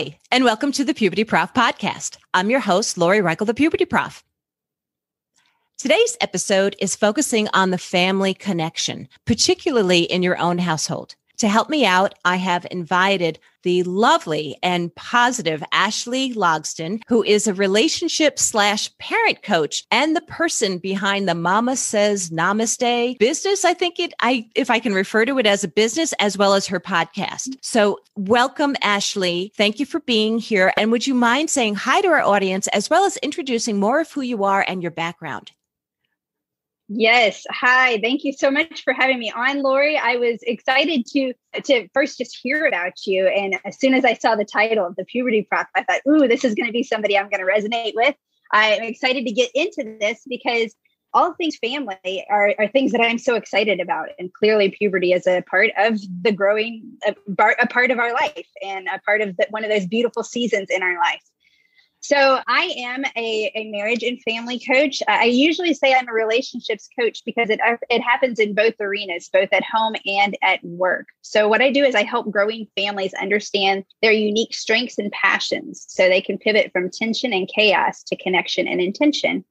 Hi, and welcome to the Puberty Prof podcast. I'm your host, Lori Reichel, the Puberty Prof. Today's episode is focusing on the family connection, particularly in your own household. To help me out, I have invited the lovely and positive Ashley Logsdon, who is a relationship slash parent coach and the person behind the Mama Says Namaste business. I think it, I, if I can refer to it as a business as well as her podcast. So welcome, Ashley. Thank you for being here. And would you mind saying hi to our audience as well as introducing more of who you are and your background? Yes. Hi. Thank you so much for having me on, Lori. I was excited to to first just hear about you. And as soon as I saw the title of the puberty prof, I thought, ooh, this is going to be somebody I'm going to resonate with. I'm excited to get into this because all things family are, are things that I'm so excited about. And clearly puberty is a part of the growing, a, a part of our life and a part of the, one of those beautiful seasons in our life. So I am a, a marriage and family coach. I usually say I'm a relationships coach because it uh, it happens in both arenas, both at home and at work. So what I do is I help growing families understand their unique strengths and passions so they can pivot from tension and chaos to connection and intention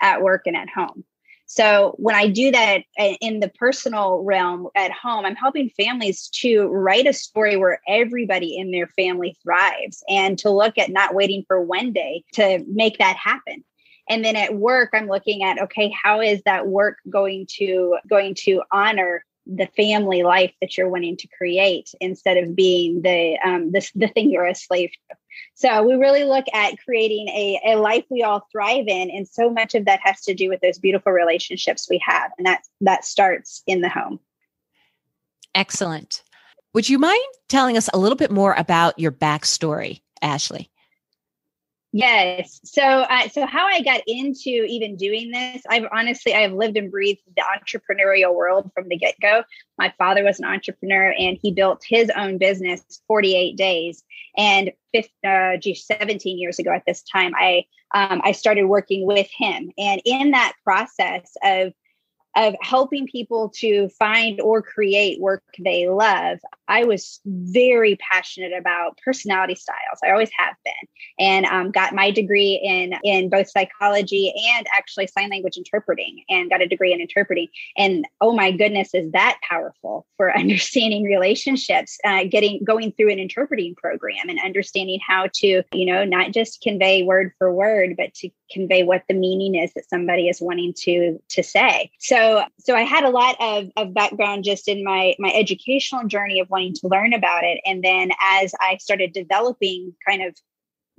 at work and at home. So when I do that in the personal realm at home, I'm helping families to write a story where everybody in their family thrives and to look at not waiting for one day to make that happen. And then at work, I'm looking at, okay, how is that work going to going to honor the family life that you're wanting to create instead of being the um, the, the thing you're a slave to. So we really look at creating a, a life we all thrive in, and so much of that has to do with those beautiful relationships we have, and that that starts in the home. Excellent. Would you mind telling us a little bit more about your backstory, Ashley? Yes. So, uh, so how I got into even doing this, I've honestly, I've lived and breathed the entrepreneurial world from the get go. My father was an entrepreneur and he built his own business 48 days. And fifth, uh, geez, 17 years ago at this time, I, um, I started working with him. And in that process of of helping people to find or create work they love, I was very passionate about personality styles. I always have been, and um, got my degree in in both psychology and actually sign language interpreting, and got a degree in interpreting. And oh my goodness, is that powerful for understanding relationships? Uh, getting going through an interpreting program and understanding how to, you know, not just convey word for word, but to convey what the meaning is that somebody is wanting to to say. So so I had a lot of, of background just in my my educational journey of wanting to learn about it. And then as I started developing kind of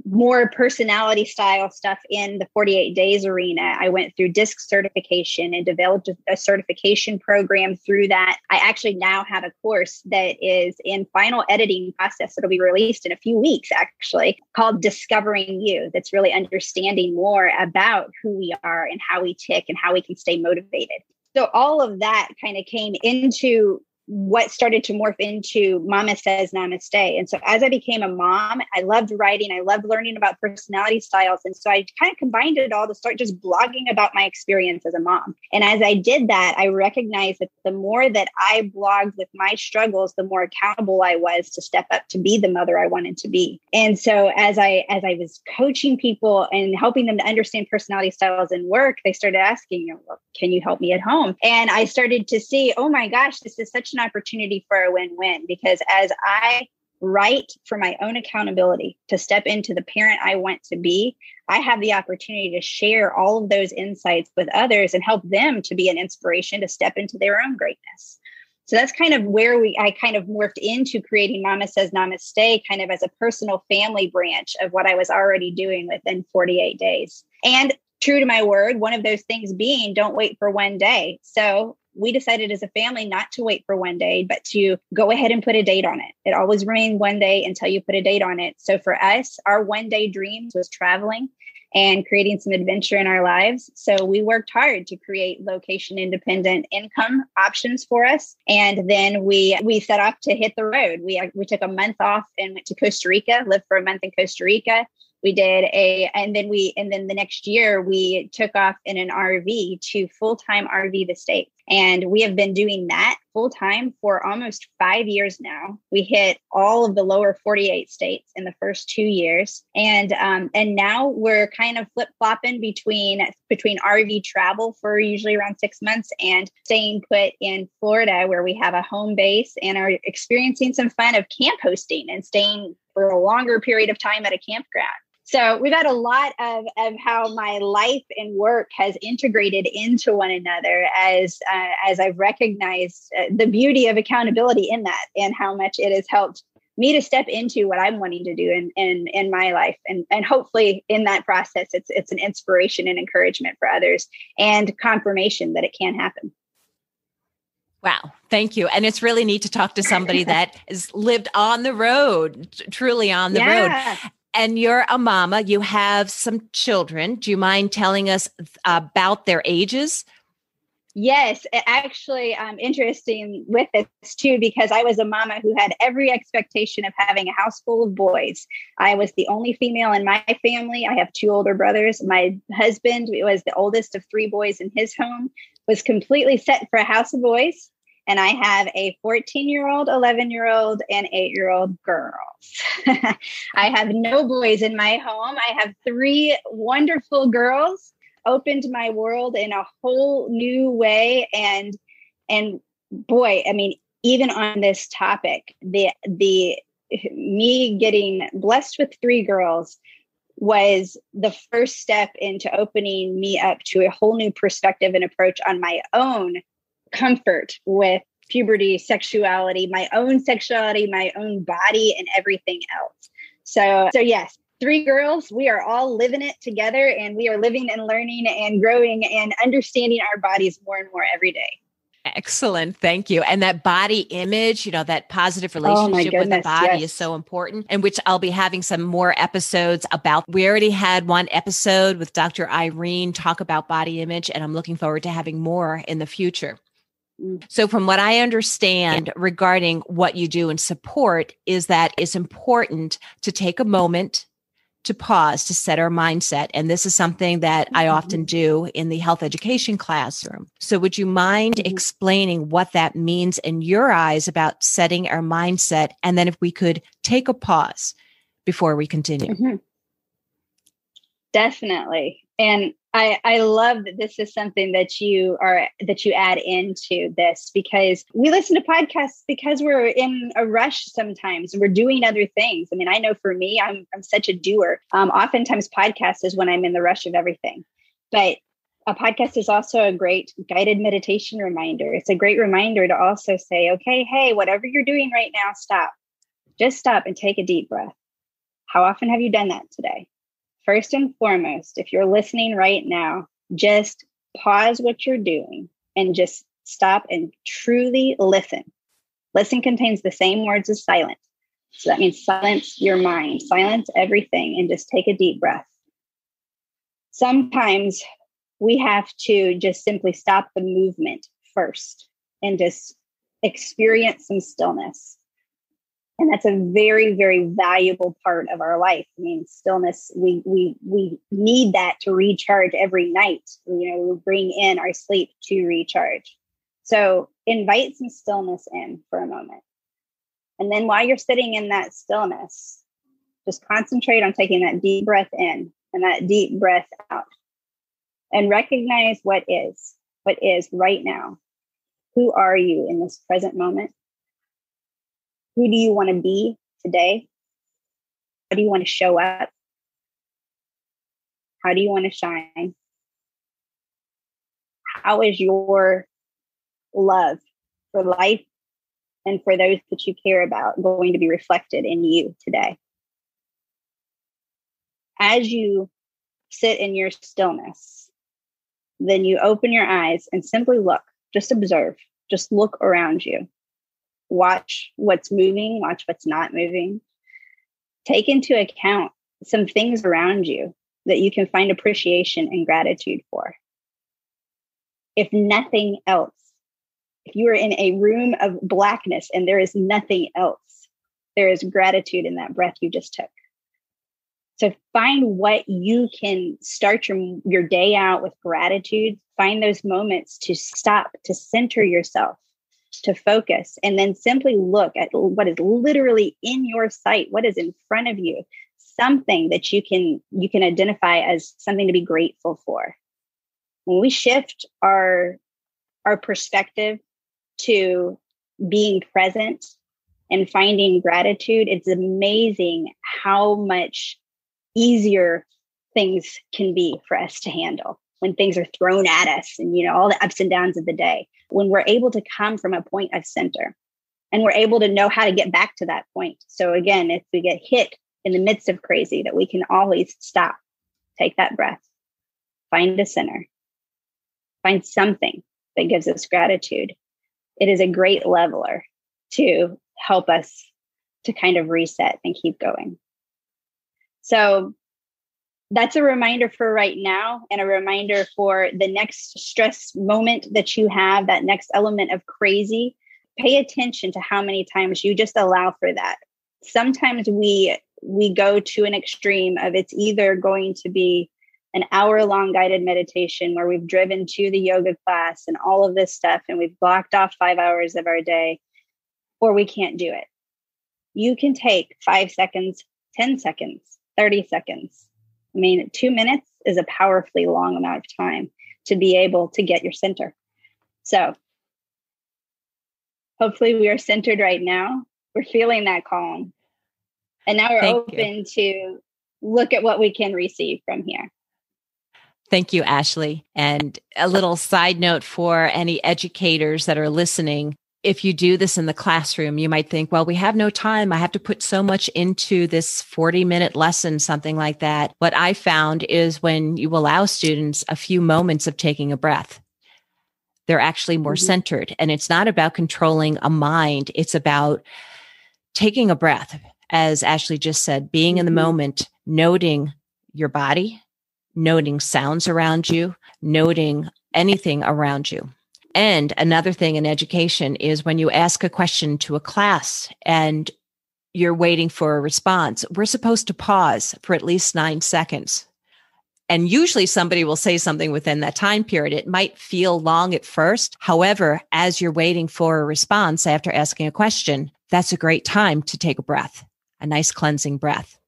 more personality style stuff in the 48 days arena. I went through DISC certification and developed a certification program through that. I actually now have a course that is in final editing process. It'll be released in a few weeks, actually, called Discovering You. That's really understanding more about who we are and how we tick and how we can stay motivated so all of that kind of came into what started to morph into Mama Says Namaste. And so as I became a mom, I loved writing, I loved learning about personality styles. And so I kind of combined it all to start just blogging about my experience as a mom. And as I did that, I recognized that the more that I blogged with my struggles, the more accountable I was to step up to be the mother I wanted to be. And so as I as I was coaching people and helping them to understand personality styles and work, they started asking, you know, well, can you help me at home? And I started to see, oh my gosh, this is such an opportunity for a win win because as I write for my own accountability to step into the parent I want to be, I have the opportunity to share all of those insights with others and help them to be an inspiration to step into their own greatness. So that's kind of where we I kind of morphed into creating Mama Says Namaste kind of as a personal family branch of what I was already doing within 48 days. And true to my word, one of those things being don't wait for one day. So we decided as a family not to wait for one day, but to go ahead and put a date on it. It always remained one day until you put a date on it. So for us, our one day dreams was traveling and creating some adventure in our lives. So we worked hard to create location independent income options for us. And then we we set off to hit the road. We we took a month off and went to Costa Rica, lived for a month in Costa Rica, we did a and then we and then the next year we took off in an rv to full-time rv the state and we have been doing that full-time for almost five years now. We hit all of the lower 48 states in the first two years. And um, and now we're kind of flip-flopping between between rv travel for usually around six months and staying put in florida where we have a home base and are experiencing some fun of camp hosting and staying for a longer period of time at a campground so we've had a lot of, of how my life and work has integrated into one another as uh, as I've recognized uh, the beauty of accountability in that and how much it has helped me to step into what I'm wanting to do in in, in my life and and hopefully in that process it's it's an inspiration and encouragement for others and confirmation that it can happen. Wow, thank you. And it's really neat to talk to somebody that has lived on the road, truly on the yeah. road and you're a mama. You have some children. Do you mind telling us about their ages? Yes, actually, um, interesting with this too, because I was a mama who had every expectation of having a house full of boys. I was the only female in my family. I have two older brothers. My husband was the oldest of three boys in his home, was completely set for a house of boys and I have a 14 year old, 11 year old, and eight year old girls. I have no boys in my home. I have three wonderful girls opened my world in a whole new way and and boy i mean even on this topic the the me getting blessed with three girls was the first step into opening me up to a whole new perspective and approach on my own comfort with puberty, sexuality, my own sexuality, my own body, and everything else. So, so yes, three girls, we are all living it together and we are living and learning and growing and understanding our bodies more and more every day. Excellent. Thank you. And that body image, you know, that positive oh relationship oh with the body yes. is so important, and which I'll be having some more episodes about. We already had one episode with Dr. Irene talk about body image, and I'm looking forward to having more in the future. Mm. So, from what I understand regarding what you do and support, is that it's important to take a moment to pause to set our mindset. And this is something that I often mm-hmm. do in the health education classroom. So, would you mind mm-hmm. explaining what that means in your eyes about setting our mindset? And then, if we could take a pause before we continue. Mm-hmm. Definitely. And I, I love that this is something that you are that you add into this because we listen to podcasts because we're in a rush sometimes and we're doing other things. I mean, I know for me, I'm I'm such a doer. Um, oftentimes podcast is when I'm in the rush of everything. But a podcast is also a great guided meditation reminder. It's a great reminder to also say, okay, hey, whatever you're doing right now, stop. Just stop and take a deep breath. How often have you done that today? First and foremost, if you're listening right now, just pause what you're doing and just stop and truly listen. Listen contains the same words as silent. So that means silence your mind, silence everything, and just take a deep breath. Sometimes we have to just simply stop the movement first and just experience some stillness and that's a very very valuable part of our life. I mean stillness we we we need that to recharge every night. You know we bring in our sleep to recharge. So invite some stillness in for a moment. And then while you're sitting in that stillness just concentrate on taking that deep breath in and that deep breath out. And recognize what is what is right now. Who are you in this present moment who do you want to be today? How do you want to show up? How do you want to shine? How is your love for life and for those that you care about going to be reflected in you today? As you sit in your stillness, then you open your eyes and simply look just observe, just look around you, watch what's moving, watch what's not moving. Take into account some things around you that you can find appreciation and gratitude for. If nothing else, if you are in a room of blackness and there is nothing else, there is gratitude in that breath you just took. So find what you can start your, your day out with gratitude. Find those moments to stop, to center yourself, to focus, and then simply look at what is literally in your sight, what is in front of you, something that you can you can identify as something to be grateful for. When we shift our our perspective to being present and finding gratitude, it's amazing how much easier things can be for us to handle when things are thrown at us and you know all the ups and downs of the day when we're able to come from a point of center and we're able to know how to get back to that point. So again if we get hit in the midst of crazy that we can always stop take that breath find a center find something that gives us gratitude. It is a great leveler to help us to kind of reset and keep going. So that's a reminder for right now and a reminder for the next stress moment that you have, that next element of crazy. Pay attention to how many times you just allow for that. Sometimes we we go to an extreme of it's either going to be an hour long guided meditation where we've driven to the yoga class and all of this stuff and we've blocked off 5 hours of our day or we can't do it. You can take 5 seconds, 10 seconds, 30 seconds. I mean, two minutes is a powerfully long amount of time to be able to get your center. So hopefully we are centered right now. We're feeling that calm. And now we're Thank open you. to look at what we can receive from here. Thank you, Ashley. And a little side note for any educators that are listening if you do this in the classroom, you might think, well, we have no time. I have to put so much into this 40 minute lesson, something like that. What I found is when you allow students a few moments of taking a breath, they're actually more mm-hmm. centered. And it's not about controlling a mind, it's about taking a breath, as Ashley just said, being in the mm-hmm. moment, noting your body, noting sounds around you, noting anything around you. And another thing in education is when you ask a question to a class and you're waiting for a response, we're supposed to pause for at least nine seconds. And usually somebody will say something within that time period. It might feel long at first. However, as you're waiting for a response after asking a question, that's a great time to take a breath, a nice cleansing breath.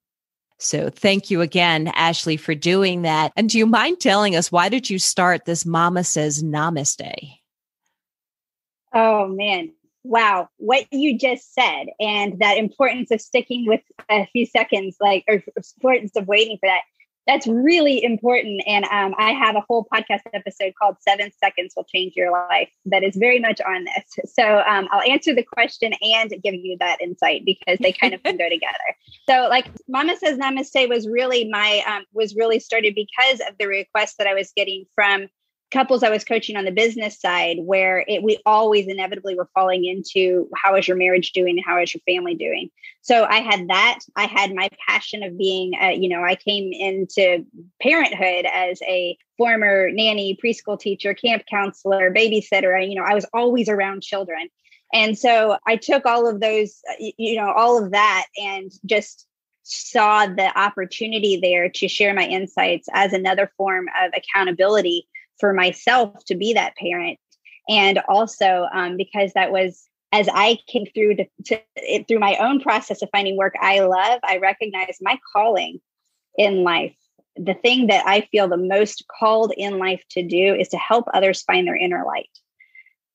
So thank you again, Ashley, for doing that. And do you mind telling us why did you start this Mama Says Namaste? Oh man, wow, what you just said, and that importance of sticking with a few seconds, like or importance of waiting for that. That's really important. And um, I have a whole podcast episode called Seven Seconds Will Change Your Life that is very much on this. So um, I'll answer the question and give you that insight because they kind of can go together. So like Mama Says Namaste was really my, um, was really started because of the request that I was getting from couples I was coaching on the business side where it, we always inevitably were falling into how is your marriage doing? How is your family doing? So I had that. I had my passion of being, you know, I came into parenthood as a former nanny, preschool teacher, camp counselor, babysitter. You know, I was always around children. And so I took all of those, uh, you know, all of that and just saw the opportunity there to share my insights as another form of accountability for myself to be that parent. And also um, because that was as i came through to, to it, through my own process of finding work i love i recognize my calling in life. The thing that i feel the most called in life to do is to help others find their inner light.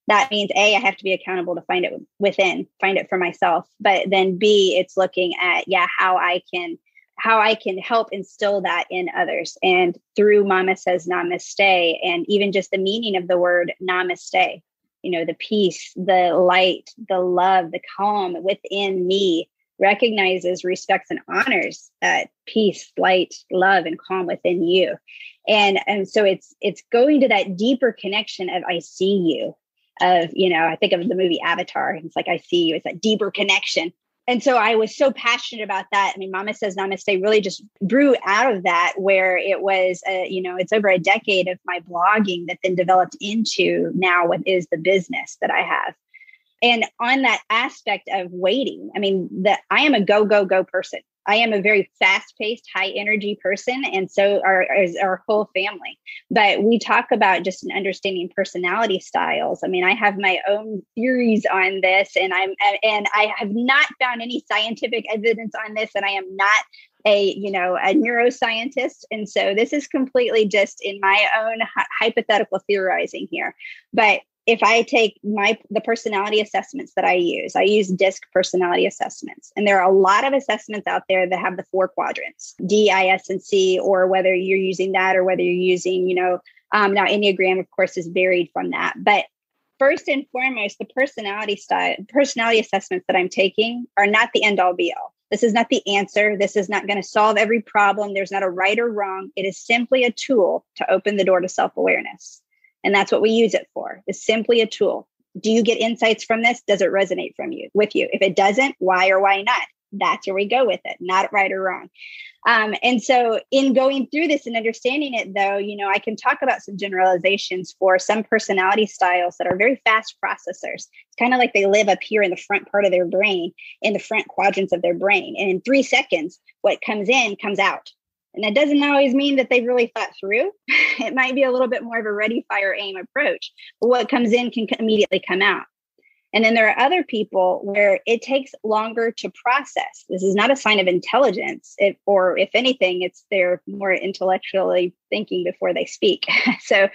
That means a i have to be accountable to find it within find it for myself but then b it's looking at yeah how i can how I can help instill that in others. And through Mama Says Namaste, and even just the meaning of the word namaste, you know, the peace, the light, the love, the calm within me recognizes, respects, and honors that peace, light, love, and calm within you. And and so it's it's going to that deeper connection of I see you. of, you know, I think of the movie Avatar. It's like, I see you. It's that deeper connection. And so I was so passionate about that. I mean, Mama Says Namaste really just grew out of that, where it was, a, you know, it's over a decade of my blogging that then developed into now what is the business that I have. And on that aspect of waiting, I mean, that I am a go, go, go person. I am a very fast paced, high energy person, and so are, is our whole family. But we talk about just an understanding personality styles. I mean, I have my own theories on this, and I'm and I have not found any scientific evidence on this, and I am not a you know a neuroscientist and so this is completely just in my own hypothetical theorizing here but if I take my the personality assessments that I use, I use DISC personality assessments, and there are a lot of assessments out there that have the four quadrants, D, I, S, and C, or whether you're using that or whether you're using, you know, um, now Enneagram, of course, is varied from that. But first and foremost, the personality style, personality assessments that I'm taking are not the end all be all. This is not the answer. This is not going to solve every problem. There's not a right or wrong. It is simply a tool to open the door to self awareness. And that's what we use it for. It's simply a tool. Do you get insights from this? Does it resonate from you with you? If it doesn't, why or why not? That's where we go with it, not right or wrong. Um, and so, in going through this and understanding it, though, you know, I can talk about some generalizations for some personality styles that are very fast processors. It's kind of like they live up here in the front part of their brain, in the front quadrants of their brain. And in three seconds, what comes in comes out. And that doesn't always mean that they've really thought through. it might be a little bit more of a ready, fire, aim approach. But what comes in can immediately come out. And then there are other people where it takes longer to process. This is not a sign of intelligence, it, or if anything, it's they're more intellectually thinking before they speak. so,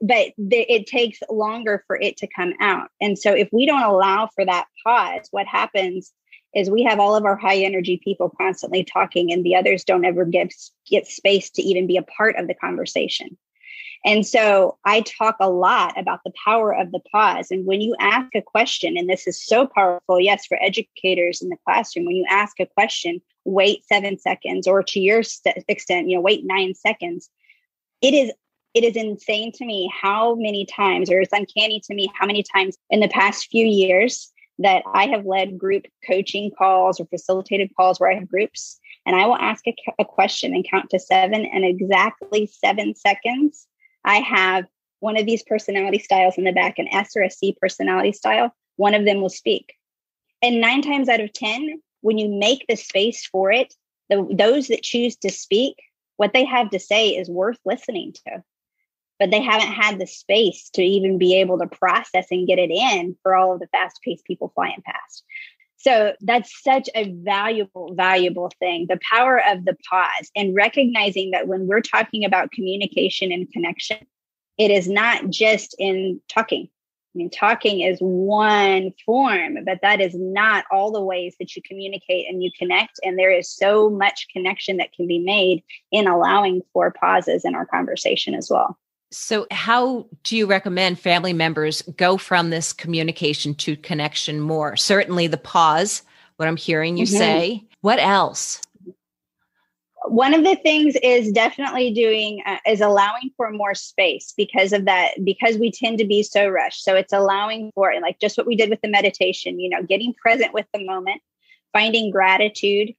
but it takes longer for it to come out. And so, if we don't allow for that pause, what happens is we have all of our high energy people constantly talking and the others don't ever get get space to even be a part of the conversation. And so i talk a lot about the power of the pause. And when you ask a question and this is so powerful yes for educators in the classroom when you ask a question wait 7 seconds or to your extent you know wait 9 seconds it is it is insane to me how many times or it's uncanny to me how many times in the past few years that I have led group coaching calls or facilitated calls where I have groups, and I will ask a, a question and count to seven, and exactly seven seconds, I have one of these personality styles in the back, an S or a C personality style. One of them will speak. And nine times out of 10, when you make the space for it, the, those that choose to speak, what they have to say is worth listening to but they haven't had the space to even be able to process and get it in for all of the fast paced people flying past. So that's such a valuable, valuable thing. The power of the pause and recognizing that when we're talking about communication and connection, it is not just in talking. I mean, talking is one form, but that is not all the ways that you communicate and you connect. And there is so much connection that can be made in allowing for pauses in our conversation as well. So, how do you recommend family members go from this communication to connection more? Certainly, the pause, what I'm hearing you mm-hmm. say. What else? One of the things is definitely doing uh, is allowing for more space because of that, because we tend to be so rushed. So, it's allowing for, like just what we did with the meditation, you know, getting present with the moment, finding gratitude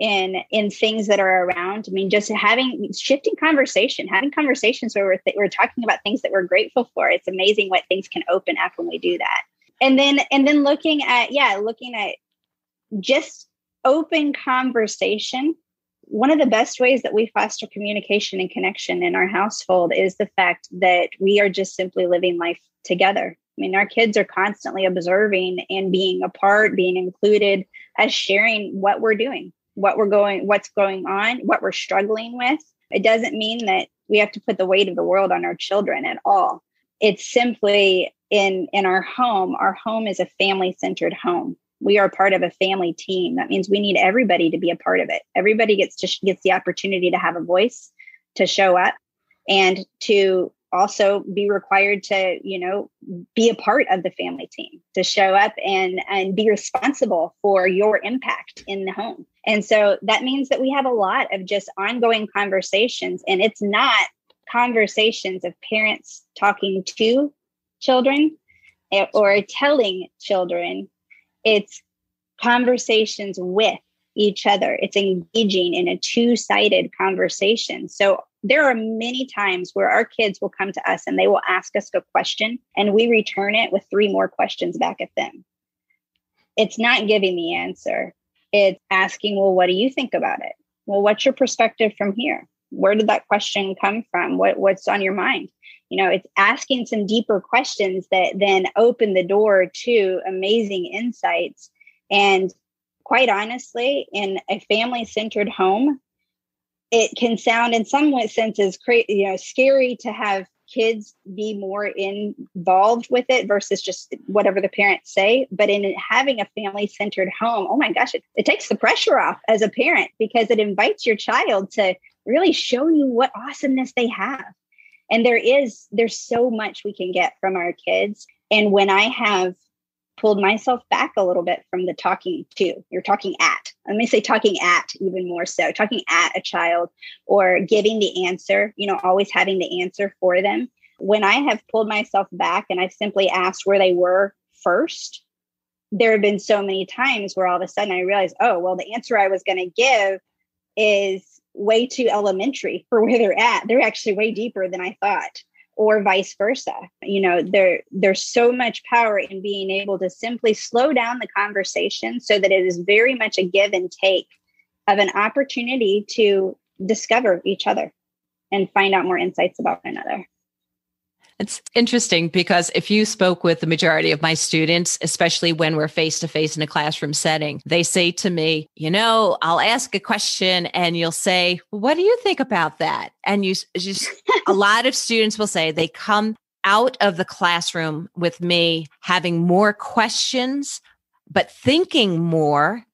in in things that are around. I mean, just having shifting conversation, having conversations where we're, th- we're talking about things that we're grateful for. It's amazing what things can open up when we do that. And then and then looking at yeah, looking at just open conversation. One of the best ways that we foster communication and connection in our household is the fact that we are just simply living life together. I mean, our kids are constantly observing and being a part, being included as sharing what we're doing what we're going what's going on what we're struggling with. It doesn't mean that we have to put the weight of the world on our children at all. It's simply in in our home our home is a family centered home. We are part of a family team. That means we need everybody to be a part of it. Everybody gets to gets the opportunity to have a voice to show up and to also be required to you know be a part of the family team to show up and and be responsible for your impact in the home and so that means that we have a lot of just ongoing conversations and it's not conversations of parents talking to children eh, or telling children. It's conversations with each other. It's engaging in a two sided conversation. So there are many times where our kids will come to us and they will ask us a question and we return it with three more questions back at them. It's not giving the answer, it's asking, well, what do you think about it? Well, what's your perspective from here? Where did that question come from? What, what's on your mind? You know, it's asking some deeper questions that then open the door to amazing insights. And quite honestly, in a family centered home, it can sound in some senses crazy, you know, scary to have kids be more involved with it versus just whatever the parents say. But in having a family centered home, oh my gosh, it, it takes the pressure off as a parent because it invites your child to really show you what awesomeness they have. And there is, there's so much we can get from our kids. And when I have pulled myself back a little bit from the talking to. You're talking at. Let me say talking at even more so, talking at a child or giving the answer, you know, always having the answer for them. When I have pulled myself back and I've simply asked where they were first, there have been so many times where all of a sudden I realized, oh, well, the answer I was going to give is way too elementary for where they're at. They're actually way deeper than I thought or vice versa. You know, there there's so much power in being able to simply slow down the conversation so that it is very much a give and take of an opportunity to discover each other and find out more insights about one another. It's interesting because if you spoke with the majority of my students, especially when we're face to face in a classroom setting, they say to me, you know, I'll ask a question and you'll say, what do you think about that? And you just, a lot of students will say they come out of the classroom with me having more questions, but thinking more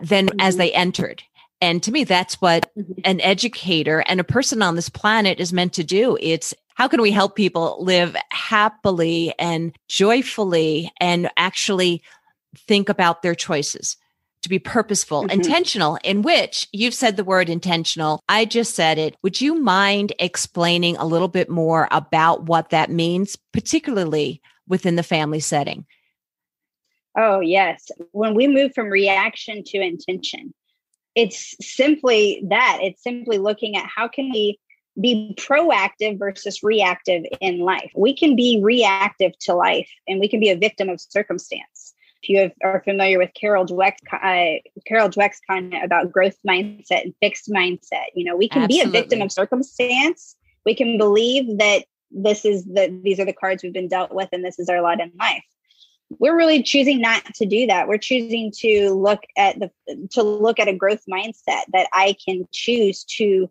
than as mm-hmm. they entered. And to me, that's what mm-hmm. an educator and a person on this planet is meant to do. It's how can we help people live happily and joyfully and actually think about their choices? To be purposeful, mm-hmm. intentional, in which you've said the word intentional. I just said it. Would you mind explaining a little bit more about what that means, particularly within the family setting? Oh, yes. When we move from reaction to intention, it's simply that. It's simply looking at how can we be proactive versus reactive in life. We can be reactive to life and we can be a victim of circumstance. If you have, are familiar with Carol Dweck's, uh, Carol Dweck's comment about growth mindset and fixed mindset, you know, we can Absolutely. be a victim of circumstance. We can believe that this is the these are the cards we've been dealt with and this is our lot in life. We're really choosing not to do that. We're choosing to look at the to look at a growth mindset that I can choose to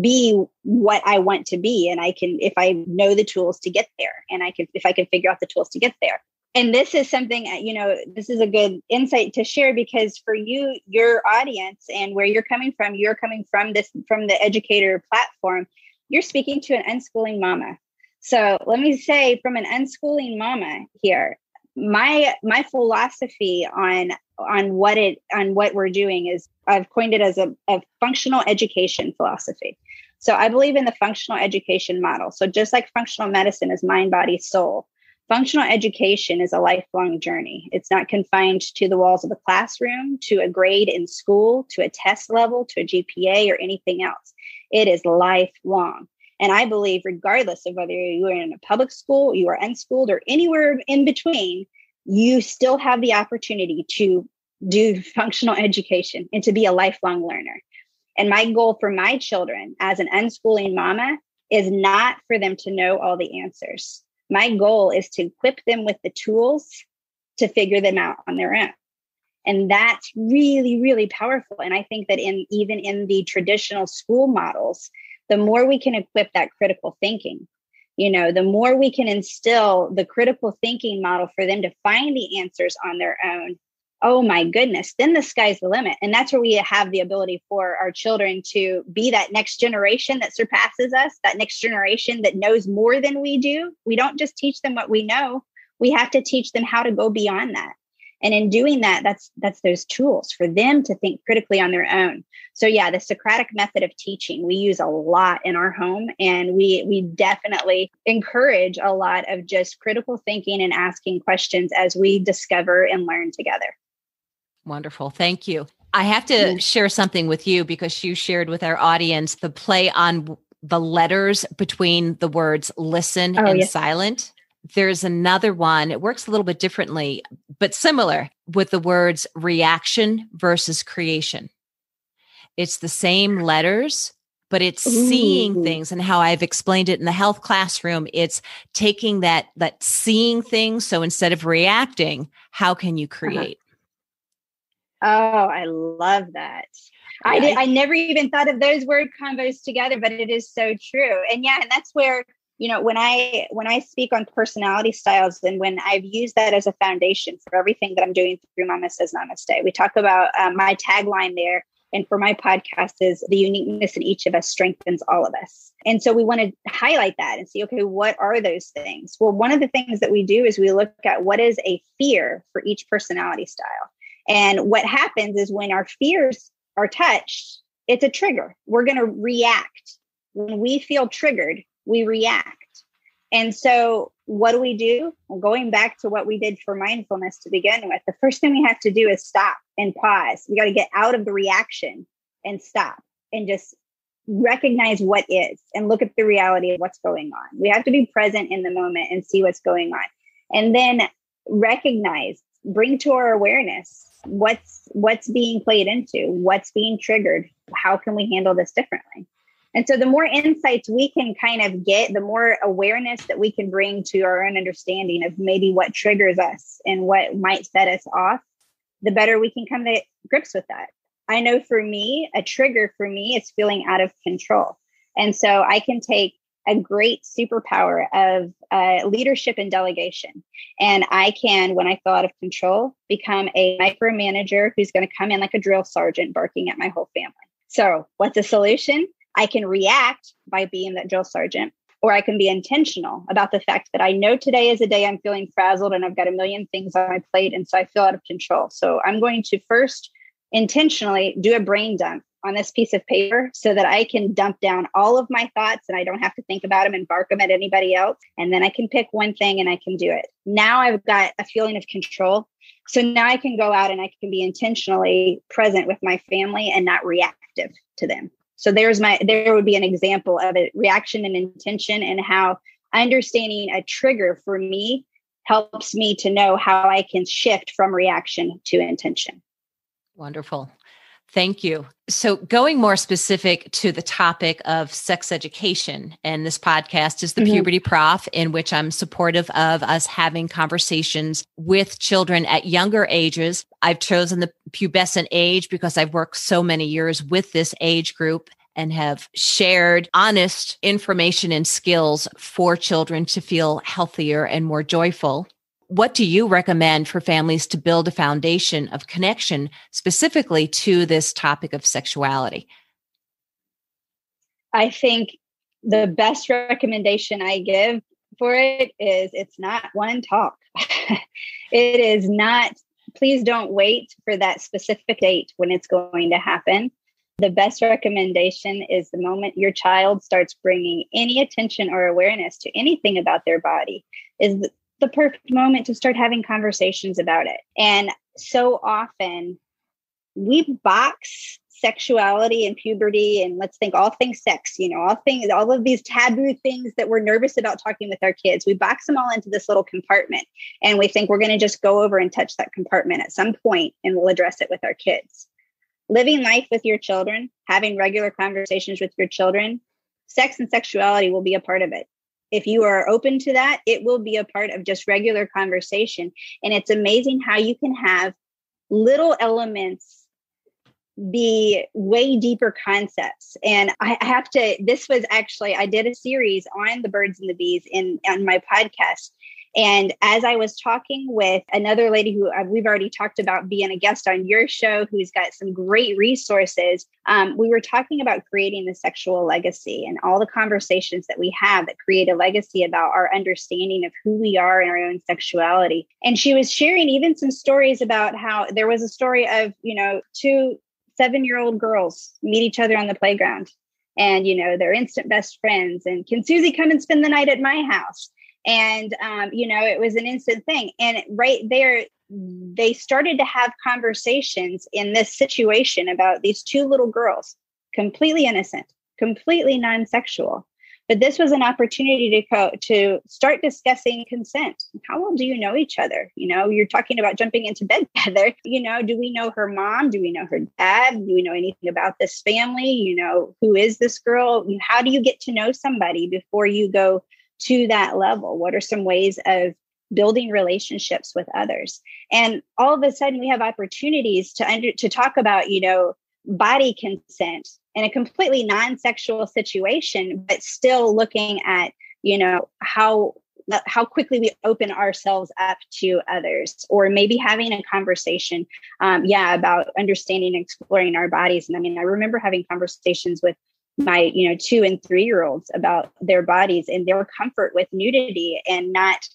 be what I want to be. And I can, if I know the tools to get there, and I can, if I can figure out the tools to get there. And this is something, uh, you know, this is a good insight to share because for you, your audience and where you're coming from, you're coming from this, from the educator platform, you're speaking to an unschooling mama. So let me say from an unschooling mama here, my my philosophy on on what it on what we're doing is I've coined it as a, a functional education philosophy. So I believe in the functional education model. So just like functional medicine is mind, body, soul, functional education is a lifelong journey. It's not confined to the walls of the classroom, to a grade in school, to a test level, to a GPA, or anything else. It is lifelong. And I believe, regardless of whether you are in a public school, you are unschooled, or anywhere in between, you still have the opportunity to do functional education and to be a lifelong learner. And my goal for my children as an unschooling mama is not for them to know all the answers. My goal is to equip them with the tools to figure them out on their own. And that's really, really powerful. And I think that in even in the traditional school models, the more we can equip that critical thinking, you know, the more we can instill the critical thinking model for them to find the answers on their own, oh my goodness, then the sky's the limit. And that's where we have the ability for our children to be that next generation that surpasses us, that next generation that knows more than we do. We don't just teach them what we know, we have to teach them how to go beyond that. And in doing that that's that's those tools for them to think critically on their own. So yeah the socratic method of teaching we use a lot in our home and we we definitely encourage a lot of just critical thinking and asking questions as we discover and learn together. Wonderful. Thank you. I have to mm. share something with you because you shared with our audience the play on the letters between the words listen oh, and yes. silent. There's another one, it works a little bit differently, but similar with the words reaction versus creation. It's the same letters, but it's Ooh. seeing things and how I've explained it in the health classroom. It's taking that, that seeing things. So instead of reacting, how can you uh-huh. create? Uh-huh. Oh, I love that. I did. I never even thought of those word combos together, but it is so true. And yeah, and that's where you know when i when i speak on personality styles and when i've used that as a foundation for everything that i'm doing through mama says namaste we talk about um, my tagline there. And for my podcast is the uniqueness in each of us strengthens all of us. And so we want to highlight that and see okay what are those things? Well one of the things that we do is we look at what is a fear for each personality style. And what happens is when our fears are touched it's a trigger. We're going to react. When we feel triggered we react. And so, what do we do? Going back to what we did for mindfulness to begin with, the first thing we have to do is stop and pause. We got to get out of the reaction and stop and just recognize what is and look at the reality of what's going on. We have to be present in the moment and see what's going on. And then recognize, bring to our awareness what's what's being played into, what's being triggered, how can we handle this differently? And so the more insights we can kind of get, the more awareness that we can bring to our own understanding of maybe what triggers us and what might set us off, the better we can come to grips with that. I know for me, a trigger for me is feeling out of control. And so I can take a great superpower of uh, leadership and delegation. And I can, when I feel out of control, become a micromanager who's going to come in like a drill sergeant barking at my whole family. So, what's the solution? I can react by being that drill sergeant, or I can be intentional about the fact that I know today is a day I'm feeling frazzled and I've got a million things on my plate. And so I feel out of control. So I'm going to first intentionally do a brain dump on this piece of paper so that I can dump down all of my thoughts and I don't have to think about them and bark them at anybody else. And then I can pick one thing and I can do it. Now I've got a feeling of control. So now I can go out and I can be intentionally present with my family and not reactive to them. So there's my there would be an example of a reaction and intention and how understanding a trigger for me helps me to know how I can shift from reaction to intention. Wonderful. Thank you. So, going more specific to the topic of sex education, and this podcast is the mm-hmm. Puberty Prof, in which I'm supportive of us having conversations with children at younger ages. I've chosen the pubescent age because I've worked so many years with this age group and have shared honest information and skills for children to feel healthier and more joyful. What do you recommend for families to build a foundation of connection specifically to this topic of sexuality? I think the best recommendation I give for it is it's not one talk. it is not, please don't wait for that specific date when it's going to happen. The best recommendation is the moment your child starts bringing any attention or awareness to anything about their body is the perfect moment to start having conversations about it. And so often we box sexuality and puberty and let's think all things sex, you know, all things, all of these taboo things that we're nervous about talking with our kids. We box them all into this little compartment and we think we're going to just go over and touch that compartment at some point and we'll address it with our kids. Living life with your children, having regular conversations with your children, sex and sexuality will be a part of it if you are open to that, it will be a part of just regular conversation. And it's amazing how you can have little elements be way deeper concepts. And I have to, this was actually, I did a series on the birds and the bees in on my podcast. And as I was talking with another lady who uh, we've already talked about being a guest on your show, who's got some great resources, um, we were talking about creating the sexual legacy and all the conversations that we have that create a legacy about our understanding of who we are in our own sexuality. And she was sharing even some stories about how there was a story of, you know, two seven year old girls meet each other on the playground and you know they're instant best friends and can susie come and spend the night at my house and um, you know it was an instant thing and right there they started to have conversations in this situation about these two little girls completely innocent completely non-sexual but this was an opportunity to co- to start discussing consent. How well do you know each other? You know, you're talking about jumping into bed together. You know, do we know her mom? Do we know her dad? Do we know anything about this family? You know, who is this girl? How do you get to know somebody before you go to that level? What are some ways of building relationships with others? And all of a sudden, we have opportunities to under to talk about, you know, body consent in a completely non-sexual situation but still looking at you know how how quickly we open ourselves up to others or maybe having a conversation um, yeah about understanding and exploring our bodies and i mean i remember having conversations with my you know two and three year olds about their bodies and their comfort with nudity and not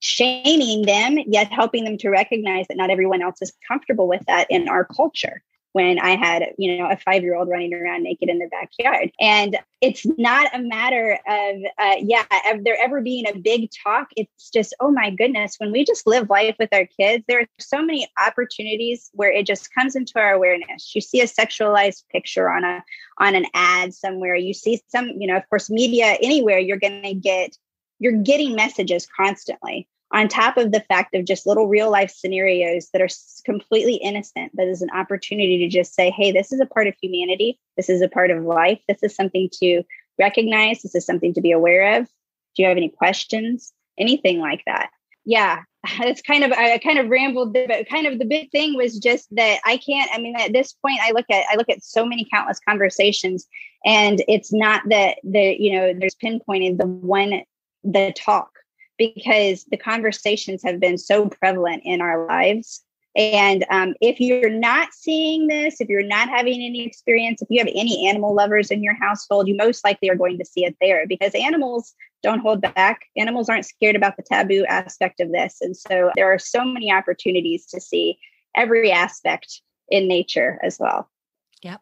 shaming them yet helping them to recognize that not everyone else is comfortable with that in our culture when I had, you know, a five year old running around naked in the backyard. And it's not a matter of, uh, yeah, of there ever being a big talk. It's just, oh my goodness, when we just live life with our kids, there are so many opportunities where it just comes into our awareness. You see a sexualized picture on a on an ad somewhere. You see some, you know, of course, media anywhere. You're going to get you're getting messages constantly on top of the fact of just little real life scenarios that are completely innocent, but is an opportunity to just say, hey, this is a part of humanity. This is a part of life. This is something to recognize. This is something to be aware of. Do you have any questions? Anything like that? Yeah, it's kind of I kind of rambled, but kind of the big thing was just that I can't. I mean, at this point, I look at I look at so many countless conversations, and it's not that the you know there's pinpointed the one the talk because the conversations have been so prevalent in our lives. And um, if you're not seeing this, if you're not having any experience, if you have any animal lovers in your household, you most likely are going to see it there because animals don't hold back. Animals aren't scared about the taboo aspect of this. And so there are so many opportunities to see every aspect in nature as well. Yep.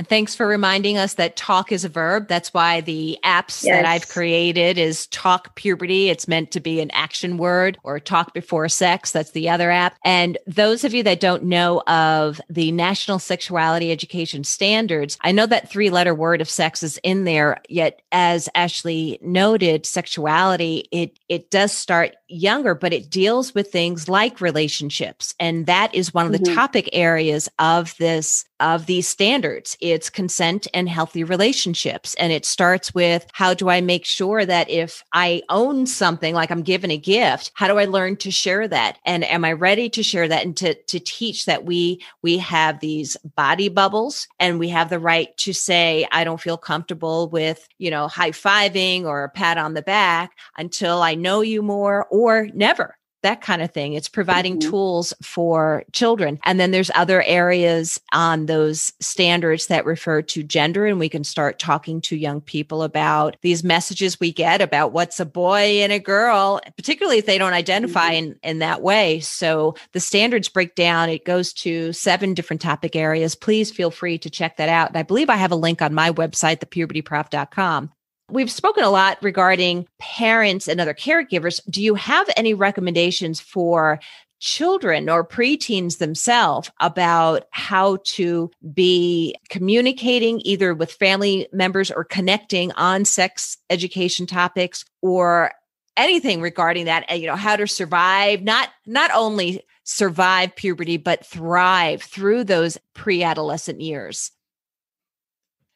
And thanks for reminding us that talk is a verb. That's why the apps yes. that I've created is talk puberty. It's meant to be an action word or talk before sex. That's the other app. And those of you that don't know of the National Sexuality Education Standards, I know that three letter word of sex is in there. Yet as Ashley noted, sexuality, it, it does start younger, but it deals with things like relationships. And that is one of the mm-hmm. topic areas of this, of these standards. It's consent and healthy relationships. And it starts with how do I make sure that if I own something, like I'm given a gift, how do I learn to share that? And am I ready to share that and to, to teach that we, we have these body bubbles and we have the right to say, I don't feel comfortable with, you know, high fiving or a pat on the back until I know you more or never that kind of thing. It's providing mm-hmm. tools for children. And then there's other areas on those standards that refer to gender. And we can start talking to young people about these messages we get about what's a boy and a girl, particularly if they don't identify mm-hmm. in, in that way. So the standards break down. It goes to seven different topic areas. Please feel free to check that out. And I believe I have a link on my website, thepubertyprof.com. We've spoken a lot regarding parents and other caregivers. Do you have any recommendations for children or preteens themselves about how to be communicating either with family members or connecting on sex education topics or anything regarding that uh, you know how to survive not not only survive puberty but thrive through those pre-adolescent years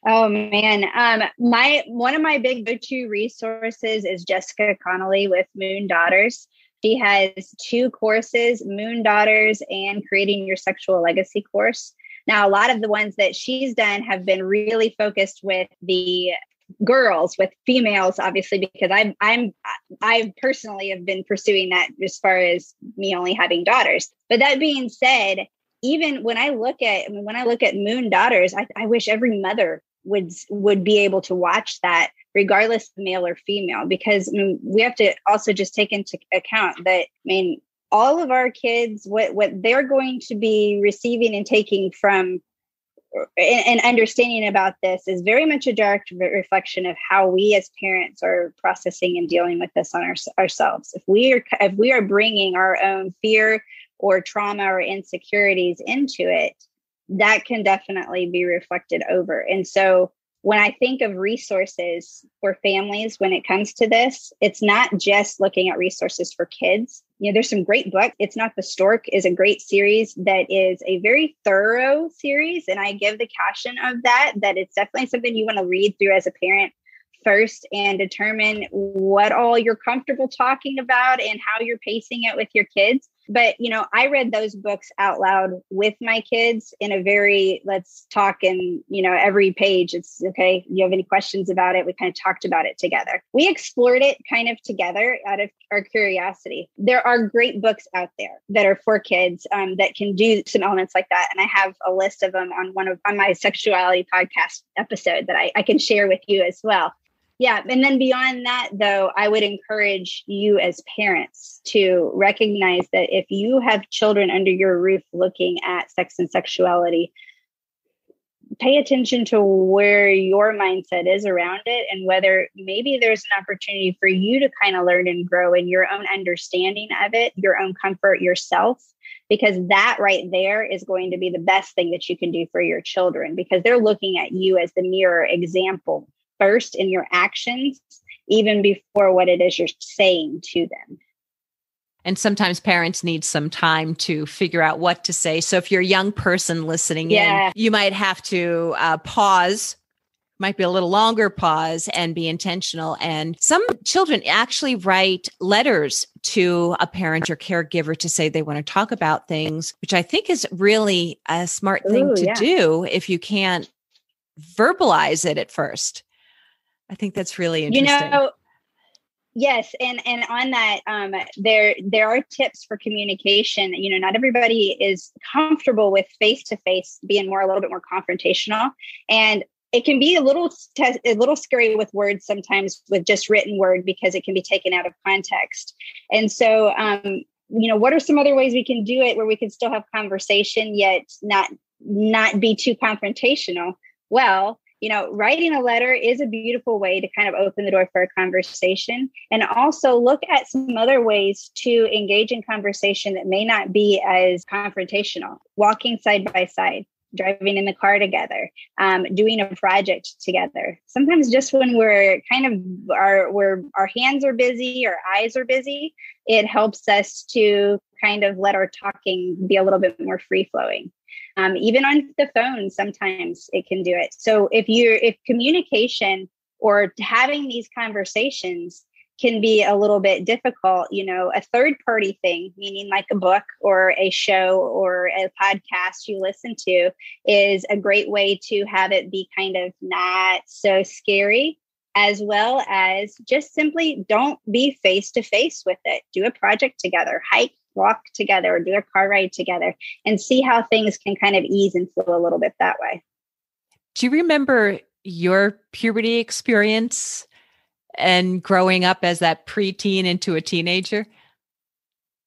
Oh man, um, my one of my big go-to resources is Jessica Connolly with Moon Daughters. She has two courses, Moon Daughters and Creating Your Sexual Legacy course. Now, a lot of the ones that she's done have been really focused with the girls with females obviously because i'm i'm i personally have been pursuing that as far as me only having daughters but that being said even when i look at when i look at moon daughters I, I wish every mother would would be able to watch that regardless of male or female because I mean, we have to also just take into account that i mean all of our kids what what they're going to be receiving and taking from and, understanding about this is very much a direct reflection of how we as parents are processing and dealing with this on our, ourselves. If we are if we are bringing our own fear or trauma or insecurities into it that can definitely be reflected over and so when I think of resources for families when it comes to this, it's not just looking at resources for kids. You know, there's some great books. It's Not the Stork is a great series that is a very thorough series. And I give the caution of that, that it's definitely something you want to read through as a parent first and determine what all you're comfortable talking about and how you're pacing it with your kids but you know i read those books out loud with my kids in a very let's talk and you know every page. It's okay you have any questions about it? We kind of talked about it together. We explored it kind of together out of our curiosity. There are great books out there that are for kids um, that can do some elements like that. And i have a list of them on one of on my sexuality podcast episode that I, I can share with you as well yeah. And then beyond that, though, I would encourage you as parents to recognize that if you have children under your roof looking at sex and sexuality, pay attention to where your mindset is around it and whether maybe there's an opportunity for you to kind of learn and grow in your own understanding of it, your own comfort yourself because that right there is going to be the best thing that you can do for your children because they're looking at you as the mirror example first in your actions, even before what it is you're saying to them. And sometimes parents need some time to figure out what to say. So if you're a young person listening yeah. in, you might have to uh, pause might be a little longer pause and be intentional. And some children actually write letters to a parent or caregiver to say they want to talk about things, which I think is really a smart thing Ooh, to yeah. do if you can't verbalize it at first. I think that's really interesting. You know, yes, and and on that, um, there there are tips for communication. You know, not everybody is comfortable with face to face being more a little bit more confrontational, and it can be a little a little scary with words sometimes with just written word because it can be taken out of context. And so, um, you know, what are some other ways we can do it where we can still have conversation yet not not be too confrontational? Well, you know, writing a letter is a beautiful way to kind of open the door for a conversation and also look at some other ways to engage in conversation that may not be as confrontational. Walking side by side, driving in the car together, um, doing a project together. Sometimes just when we're kind of our we're our hands are busy, our eyes are busy, it helps us to kind of let our talking be a little bit more free flowing um, even on the phone sometimes it can do it so if you're if communication or having these conversations can be a little bit difficult you know a third party thing meaning like a book or a show or a podcast you listen to is a great way to have it be kind of not so scary as well as just simply don't be face to face with it do a project together hike walk together or do a car ride together and see how things can kind of ease and flow a little bit that way. Do you remember your puberty experience and growing up as that preteen into a teenager?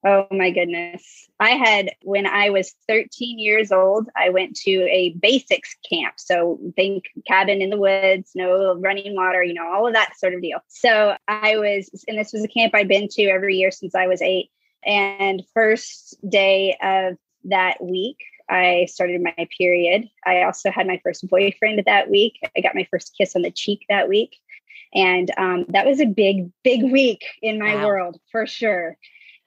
Oh my goodness. I had, when I was 13 years old, I went to a basics camp. So think cabin in the woods, no running water, you know, all of that sort of deal. So I was, and this was a camp I'd been to every year since I was eight. And first day of that week, I started my period. I also had my first boyfriend that week. I got my first kiss on the cheek that week. And um, that was a big, big week in my wow. world for sure.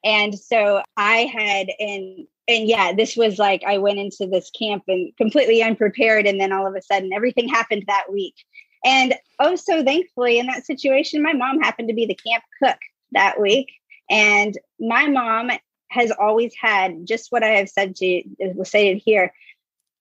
And so I had, and and yeah, this was like I went into this camp and completely unprepared. And then all of a sudden, everything happened that week. And oh, so thankfully, in that situation, my mom happened to be the camp cook that week. And my mom has always had just what I have said to was stated here.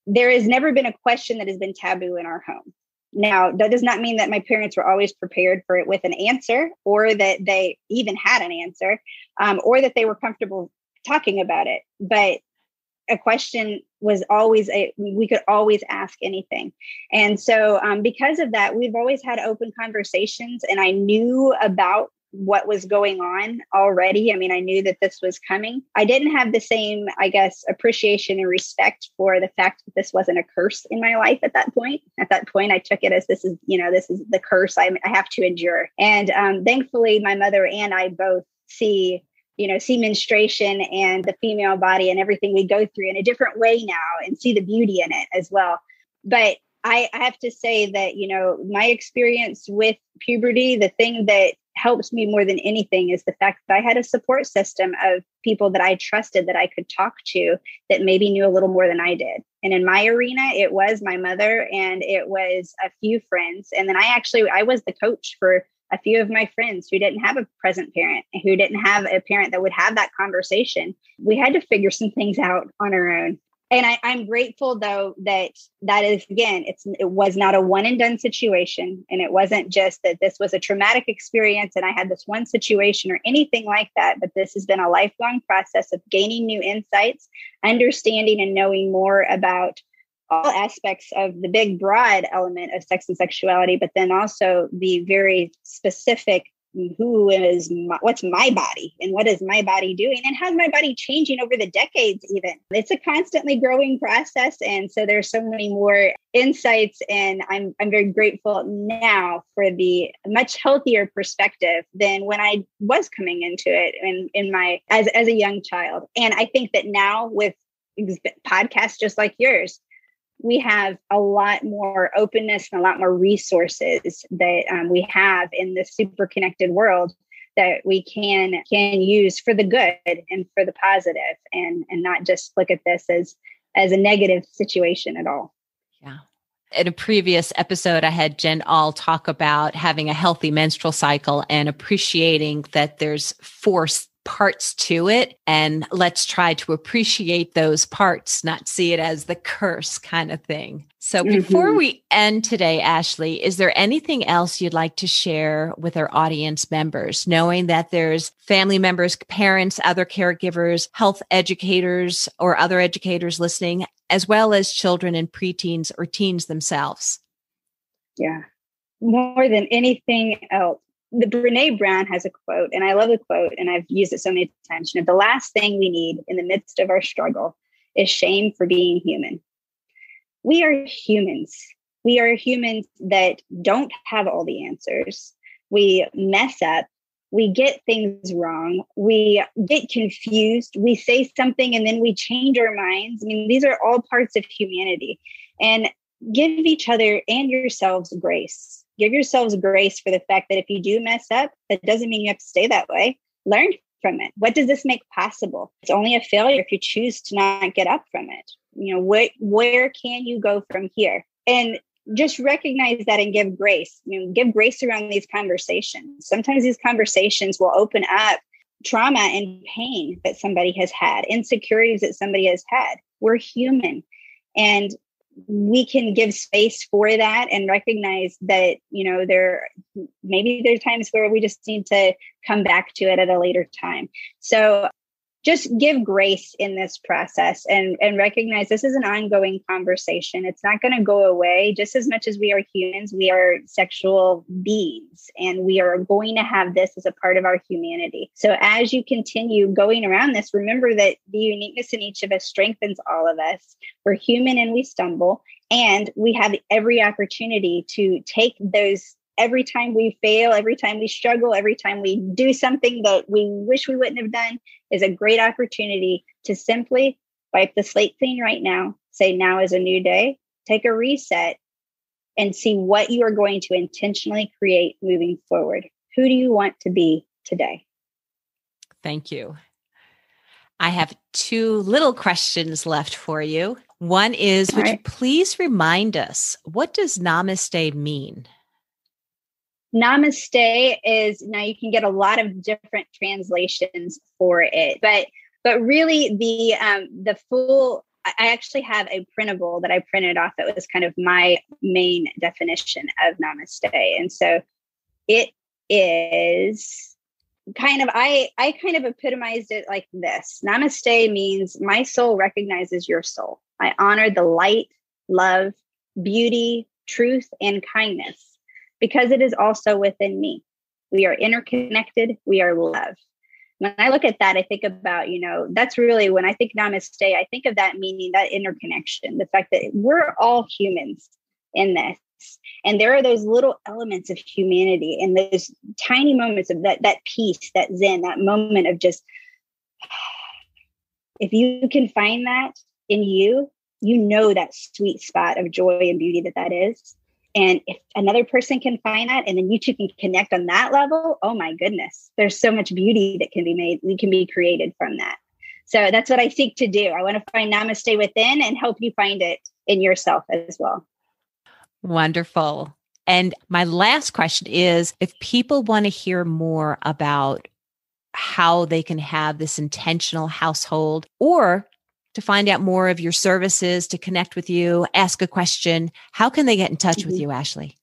There has never been a question that has been taboo in our home. Now, that does not mean that my parents were always prepared for it with an answer or that they even had an answer um, or that they were comfortable talking about it. But a question was always a we could always ask anything and so um, because of that we've always had open conversations and i knew about what was going on already. I mean i knew that this was coming. I didn't have the same i guess appreciation and respect for the fact that this wasn't a curse in my life at that point. At that point i took it as this is you know this is the curse i, I have to endure. And um, thankfully my mother and i both see you know, see menstruation and the female body and everything we go through in a different way now and see the beauty in it as well. But I, I have to say that, you know, my experience with puberty, the thing that helps me more than anything is the fact that I had a support system of people that I trusted that I could talk to that maybe knew a little more than I did. And in my arena, it was my mother and it was a few friends. And then I actually I was the coach for a few of my friends who didn't have a present parent, who didn't have a parent that would have that conversation. We had to figure some things out on our own. And I, am grateful though that that is again, it's it was not a one and done situation, and it wasn't just that this was a traumatic experience and I had this one situation or anything like that. But this has been a lifelong process of gaining new insights, understanding and knowing more about all aspects of the big broad element of sex and sexuality but then also the very specific who is my, what's my body and what is my body doing and how's my body changing over the decades even. It's a constantly growing process and so there's so many more insights and i'm i'm very grateful now for the much healthier perspective than when i was coming into it in in my as as a young child. And i think that now with podcasts just like yours we have a lot more openness and a lot more resources that um, we have in this super connected world that we can can use for the good and for the positive and and not just look at this as as a negative situation at all. Yeah. In a previous episode, I had Jen All talk about having a healthy menstrual cycle and appreciating that there's force parts to it and let's try to appreciate those parts not see it as the curse kind of thing. So mm-hmm. before we end today ashley is there anything else you'd like to share with our audience members knowing that there's family members parents other caregivers health educators or other educators listening as well as children and preteens or teens themselves? Yeah. More than anything else the Brene Brown has a quote, and I love the quote, and I've used it so many times. You know, the last thing we need in the midst of our struggle is shame for being human. We are humans. We are humans that don't have all the answers. We mess up. We get things wrong. We get confused. We say something and then we change our minds. I mean, these are all parts of humanity. And give each other and yourselves grace give yourselves grace for the fact that if you do mess up, that doesn't mean you have to stay that way. Learn from it. What does this make possible? It's only a failure if you choose to not get up from it. You know, where where can you go from here? And just recognize that and give grace. You know, give grace around these conversations. Sometimes these conversations will open up trauma and pain that somebody has had, insecurities that somebody has had. We're human. And we can give space for that and recognize that you know there maybe there's times where we just need to come back to it at a later time. So just give grace in this process and and recognize this is an ongoing conversation. It's not going to go away. Just as much as we are humans we are sexual beings and we are going to have this as a part of our humanity. So as you continue going around this remember that the uniqueness in each of us strengthens all of us. We're human and we stumble and we have every opportunity to take those every time we fail, every time we struggle, every time we do something that we wish we wouldn't have done is a great opportunity to simply wipe the slate clean right now, say now is a new day, take a reset, and see what you are going to intentionally create moving forward. Who do you want to be today? Thank you. I have two little questions left for you. One is, would right. you please remind us what does namaste mean? Namaste is now you can get a lot of different translations for it, but but really the um, the full I actually have a printable that I printed off that was kind of my main definition of namaste. And so it is kind of I I kind of epitomized it like this. Namaste means my soul recognizes your soul. I honor the light, love, beauty, truth and kindness because it is also within me. We are interconnected, we are love when I look at that, I think about, you know, that's really when I think namaste, I think of that meaning, that interconnection, the fact that we're all humans in this. And there are those little elements of humanity and those tiny moments of that, that peace, that zen, that moment of just, if you can find that in you, you know that sweet spot of joy and beauty that that is. And if another person can find that and then you two can connect on that level, oh my goodness, there's so much beauty that can be made, we can be created from that. So that's what I seek to do. I want to find namaste within and help you find it in yourself as well. Wonderful. And my last question is if people want to hear more about how they can have this intentional household or to find out more of your services, to connect with you, ask a question, how can they get in touch mm-hmm. with you, Ashley?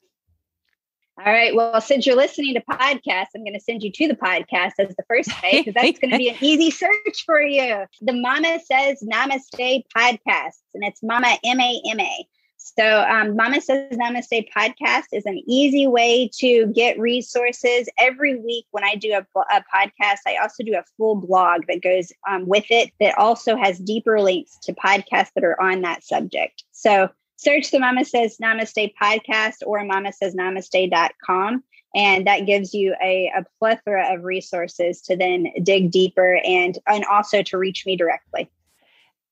All right. Well, since you're listening to podcasts, I'm going to send you to the podcast as the first way because that's going to be an easy search for you. The Mama Says Namaste podcast, and it's Mama M A M A. So, um, Mama Says Namaste podcast is an easy way to get resources. Every week, when I do a, a podcast, I also do a full blog that goes um, with it that also has deeper links to podcasts that are on that subject. So, search the Mama Says Namaste podcast or mama says namaste.com. And that gives you a, a plethora of resources to then dig deeper and, and also to reach me directly.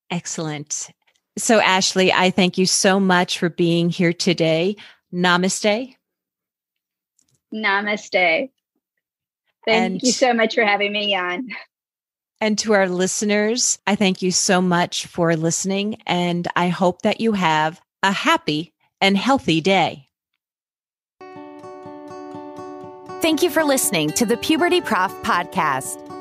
Excellent. So, Ashley, I thank you so much for being here today. Namaste. Namaste. Thank and, you so much for having me on. And to our listeners, I thank you so much for listening. And I hope that you have a happy and healthy day. Thank you for listening to the Puberty Prof podcast